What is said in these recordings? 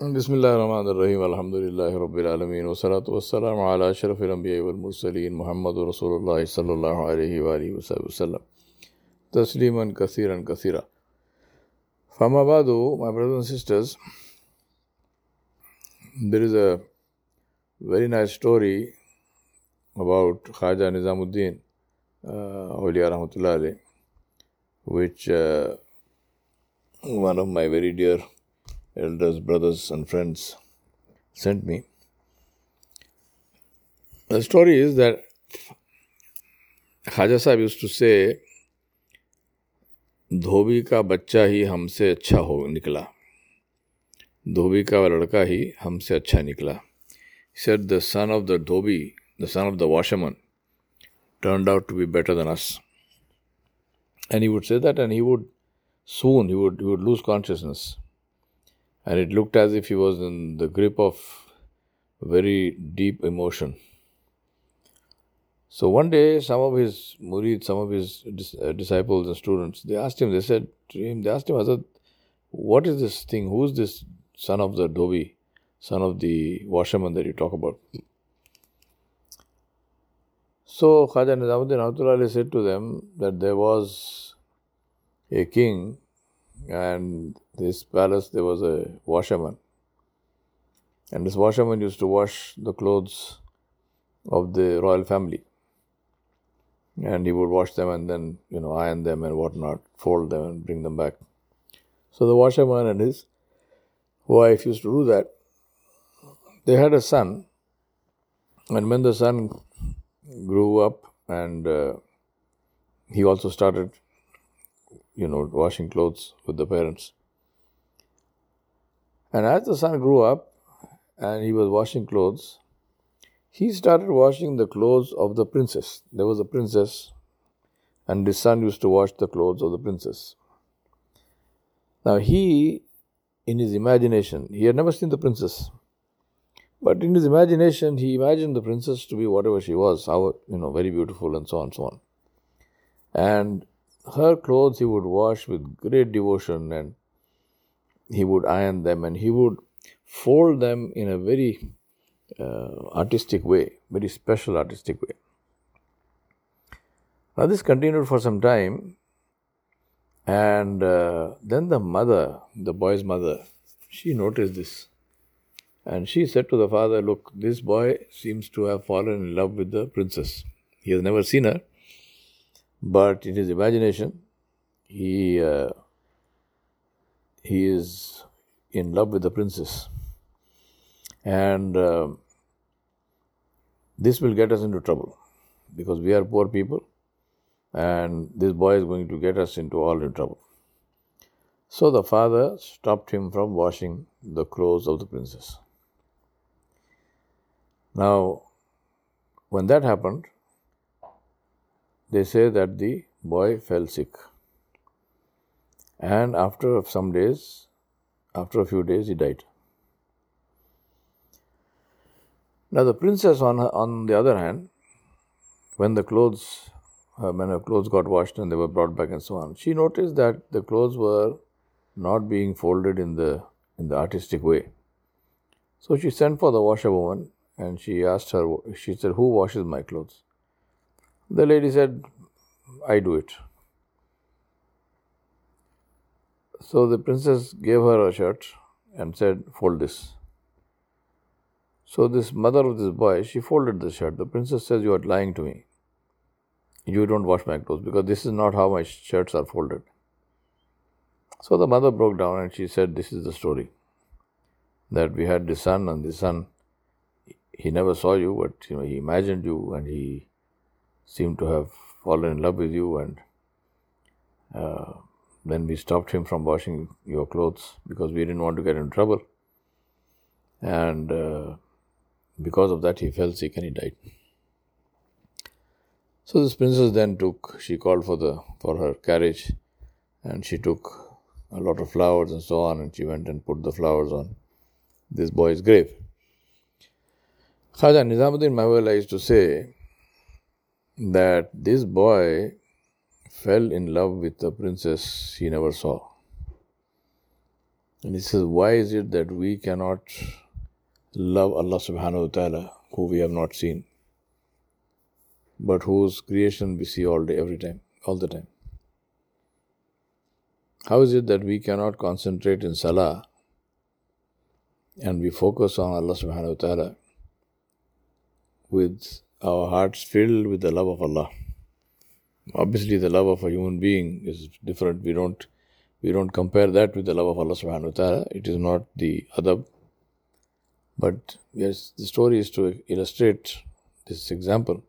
بسم الله الرحمن الرحيم الحمد لله رب العالمين والصلاة والسلام على أشرف الأنبياء والمرسلين محمد رسول الله صلى الله عليه وآله وسلم تسليما كثيرا كثيرا فما بعد my brothers and sisters there is a very nice story about Khaja Nizamuddin uh, Awliya Rahmatullah which uh, one of my very dear elders, brothers, and friends sent me. The story is that Khaja Sahib used to say, धोबी का बच्चा ही हमसे अच्छा हो निकला धोबी का लड़का ही हमसे अच्छा निकला said the son of the dhobi the son of the washerman turned out to be better than us and he would say that and he would soon he would he would lose consciousness and it looked as if he was in the grip of very deep emotion. So one day, some of his murid, some of his dis- uh, disciples and students, they asked him, they said to him, they asked him, Hazrat, what is this thing? Who is this son of the dhobi, son of the washerman that you talk about? So Khaja Nizamuddin Rahmatullah said to them that there was a king and this palace there was a washerman. And this washerman used to wash the clothes of the royal family. And he would wash them and then, you know, iron them and whatnot, fold them and bring them back. So the washerman and his wife used to do that. They had a son, and when the son grew up and uh, he also started you know, washing clothes with the parents. And as the son grew up and he was washing clothes, he started washing the clothes of the princess. There was a princess, and his son used to wash the clothes of the princess. Now, he, in his imagination, he had never seen the princess. But in his imagination, he imagined the princess to be whatever she was, how, you know, very beautiful and so on and so on. And her clothes he would wash with great devotion and he would iron them and he would fold them in a very uh, artistic way, very special artistic way. Now, this continued for some time, and uh, then the mother, the boy's mother, she noticed this. And she said to the father, Look, this boy seems to have fallen in love with the princess. He has never seen her, but in his imagination, he uh, he is in love with the princess, and uh, this will get us into trouble because we are poor people, and this boy is going to get us into all in trouble. So the father stopped him from washing the clothes of the princess. Now, when that happened, they say that the boy fell sick. And after some days, after a few days, he died. Now, the princess, on, her, on the other hand, when the clothes, uh, when her clothes got washed and they were brought back and so on, she noticed that the clothes were not being folded in the in the artistic way. So she sent for the washerwoman and she asked her, she said, Who washes my clothes? The lady said, I do it. So the princess gave her a shirt and said, Fold this. So this mother of this boy, she folded the shirt. The princess says, You are lying to me. You don't wash my clothes because this is not how my shirts are folded. So the mother broke down and she said, This is the story. That we had this son, and this son, he never saw you, but you know, he imagined you and he seemed to have fallen in love with you, and uh, then we stopped him from washing your clothes because we didn't want to get in trouble. And uh, because of that, he fell sick and he died. So this princess then took, she called for the for her carriage, and she took a lot of flowers and so on, and she went and put the flowers on this boy's grave. Khaja Nizamuddin Mawala used to say that this boy fell in love with a princess he never saw. And he says, Why is it that we cannot love Allah subhanahu wa ta'ala, who we have not seen, but whose creation we see all day, every time, all the time? How is it that we cannot concentrate in salah and we focus on Allah subhanahu wa ta'ala with our hearts filled with the love of Allah? Obviously, the love of a human being is different. We don't we don't compare that with the love of Allah subhanahu wa ta'ala. It is not the adab. But yes, the story is to illustrate this example.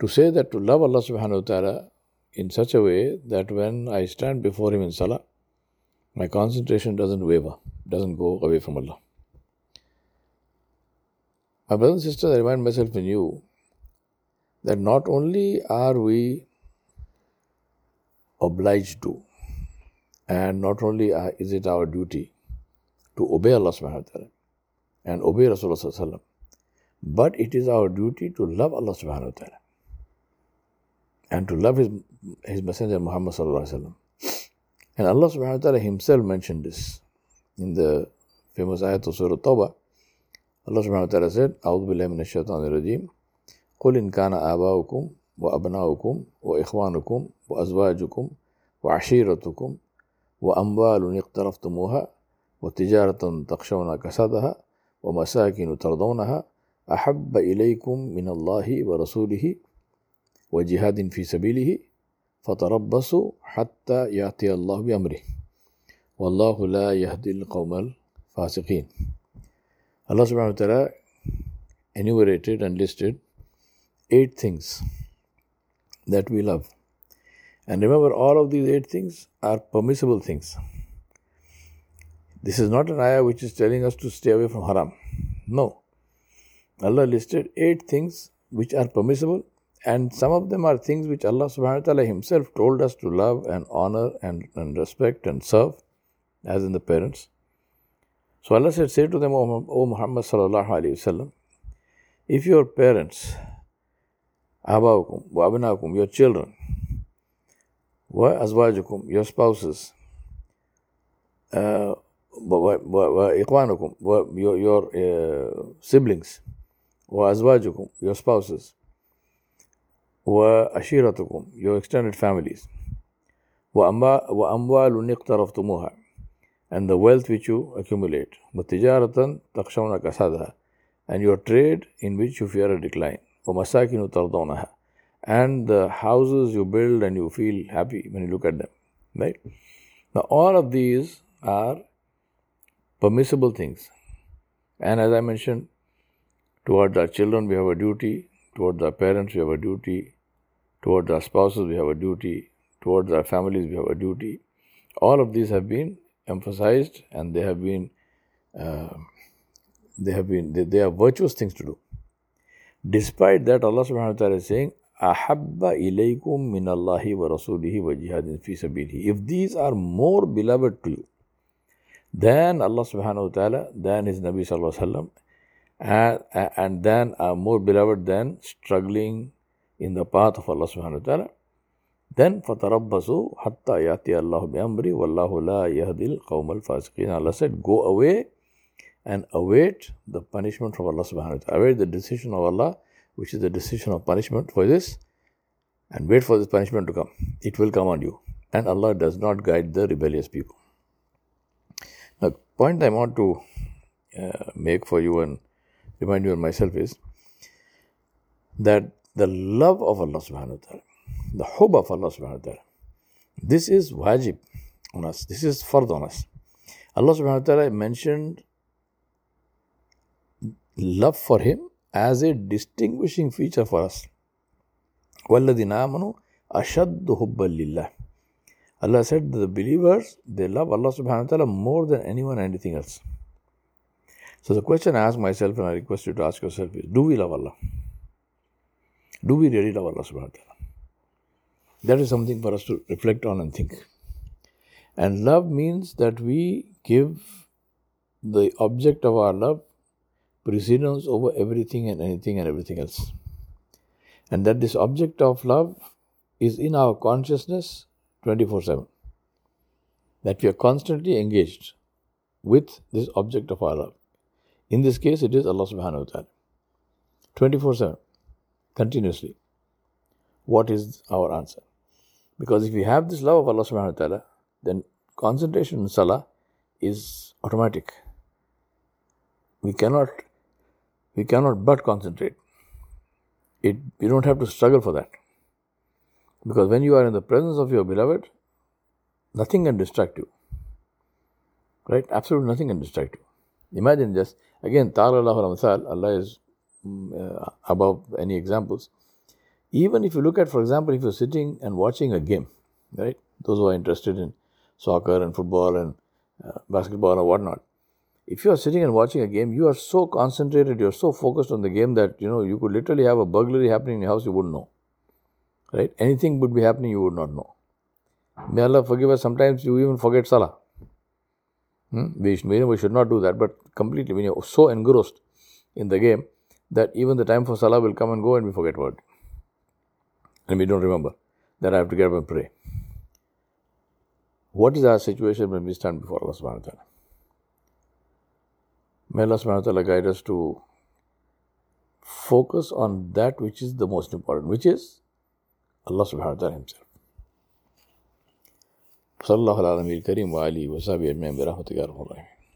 To say that to love Allah subhanahu wa ta'ala in such a way that when I stand before Him in Salah, my concentration doesn't waver, doesn't go away from Allah. My brothers and sisters, I remind myself and you that not only are we obliged to, and not only is it our duty to obey Allah subhanahu wa ta'ala and obey Rasulullah but it is our duty to love Allah subhanahu wa ta'ala and to love His, His Messenger Muhammad. And Allah subhanahu wa ta'ala Himself mentioned this in the famous ayat of Surah Tawbah. Allah subhanahu wa ta'ala said, بالله من الشيطان الرجيم. قل إن كان آباؤكم وأبناؤكم وإخوانكم وأزواجكم وعشيرتكم وأموال اقترفتموها وتجارة تخشون كسادها ومساكن ترضونها أحب إليكم من الله ورسوله وجهاد في سبيله فتربصوا حتى يأتي الله بأمره. والله لا يهدي القوم الفاسقين. Allah subhanahu wa ta'ala enumerated and listed eight things that we love. And remember, all of these eight things are permissible things. This is not an ayah which is telling us to stay away from haram. No. Allah listed eight things which are permissible, and some of them are things which Allah subhanahu wa ta'ala Himself told us to love and honor and, and respect and serve, as in the parents. So Allah said, Say to them, O Muhammad sallallahu alayhi wasallam, if your parents abaukum wa abnakum, your children, wa azwajukum, your spouses, uh, ikhwanukum, your, your uh, siblings, azwajukum, your spouses, wa ashiratukum, your extended families, wa amwalun iqtaraftumuha, and the wealth which you accumulate, wa tijaratan takshawna kasadaha, and your trade in which you fear a decline. وَمَسَاكِنُ تَرْضَوْنَهَا And the houses you build and you feel happy when you look at them. Right? Now all of these are permissible things. And as I mentioned, towards our children we have a duty, towards our parents we have a duty, towards our spouses we have a duty, towards our families we have a duty. All of these have been emphasized and they have been uh, they have been they, they are virtuous things to do. Despite that, Allah subhanahu wa ta'ala is saying, Ahabba ilaykum min Allahi wa rasulihi wa jihadin fi sabilihi. If these are more beloved to you than Allah subhanahu wa ta'ala, than His Nabi sallallahu alayhi wa sallam, and, and then are more beloved than struggling in the path of Allah subhanahu wa ta'ala, then fatarabbasu hatta yati Allah bi amri wallahu la yahdil qawm al fasiqin. Allah said, go away and await the punishment from Allah subhanahu wa ta'ala. Await the decision of Allah, which is the decision of punishment for this, and wait for this punishment to come. It will come on you. And Allah does not guide the rebellious people. Now, point I want to uh, make for you and remind you and myself is that the love of Allah subhanahu wa ta'ala, the hub of Allah subhanahu wa ta'ala, this is wajib on us. This is fard on us. Allah subhanahu wa ta'ala mentioned love for Him as a distinguishing feature for us. وَالَّذِينَ آمَنُوا أَشَدُّ حُبًّا لِلَّهِ Allah said the believers, they love Allah subhanahu wa ta'ala more than anyone and anything else. So the question I ask myself and I request you to ask yourself is, do we love Allah? Do we really love Allah subhanahu wa ta'ala? That is something for us to reflect on and think. And love means that we give the object of our love precedence over everything and anything and everything else. And that this object of love is in our consciousness 24 7. that we are constantly engaged with this object of our love. In this case, it is Allah subhanahu wa ta'ala. 24 7, continuously. What is our answer? Because if we have this love of Allah subhanahu wa ta'ala, then concentration in salah is automatic. We cannot we cannot but concentrate. It you don't have to struggle for that. Because when you are in the presence of your beloved, nothing can distract you. Right? Absolutely nothing can distract you. Imagine just again, Ta'ala Allah Allah is mm, uh, above any examples. Even if you look at, for example, if you're sitting and watching a game, right? Those who are interested in soccer and football and uh, basketball or whatnot, if you are sitting and watching a game, you are so concentrated, you're so focused on the game that you know you could literally have a burglary happening in your house, you wouldn't know. Right? Anything would be happening, you would not know. May Allah forgive us. Sometimes you even forget salah. Hmm? We, we should not do that, but completely when you're so engrossed in the game that even the time for salah will come and go and we forget about it And we don't remember that I have to get up and pray. What is our situation when we stand before Allah subhanahu wa ta'ala? May Allah subhanahu wa ta'ala guide us to focus on that which is the most important, which is Allah subhanahu wa ta'ala Himself. صلى الله على النبي الكريم وآله وصحبه أجمعين برحمتك يا رب العالمين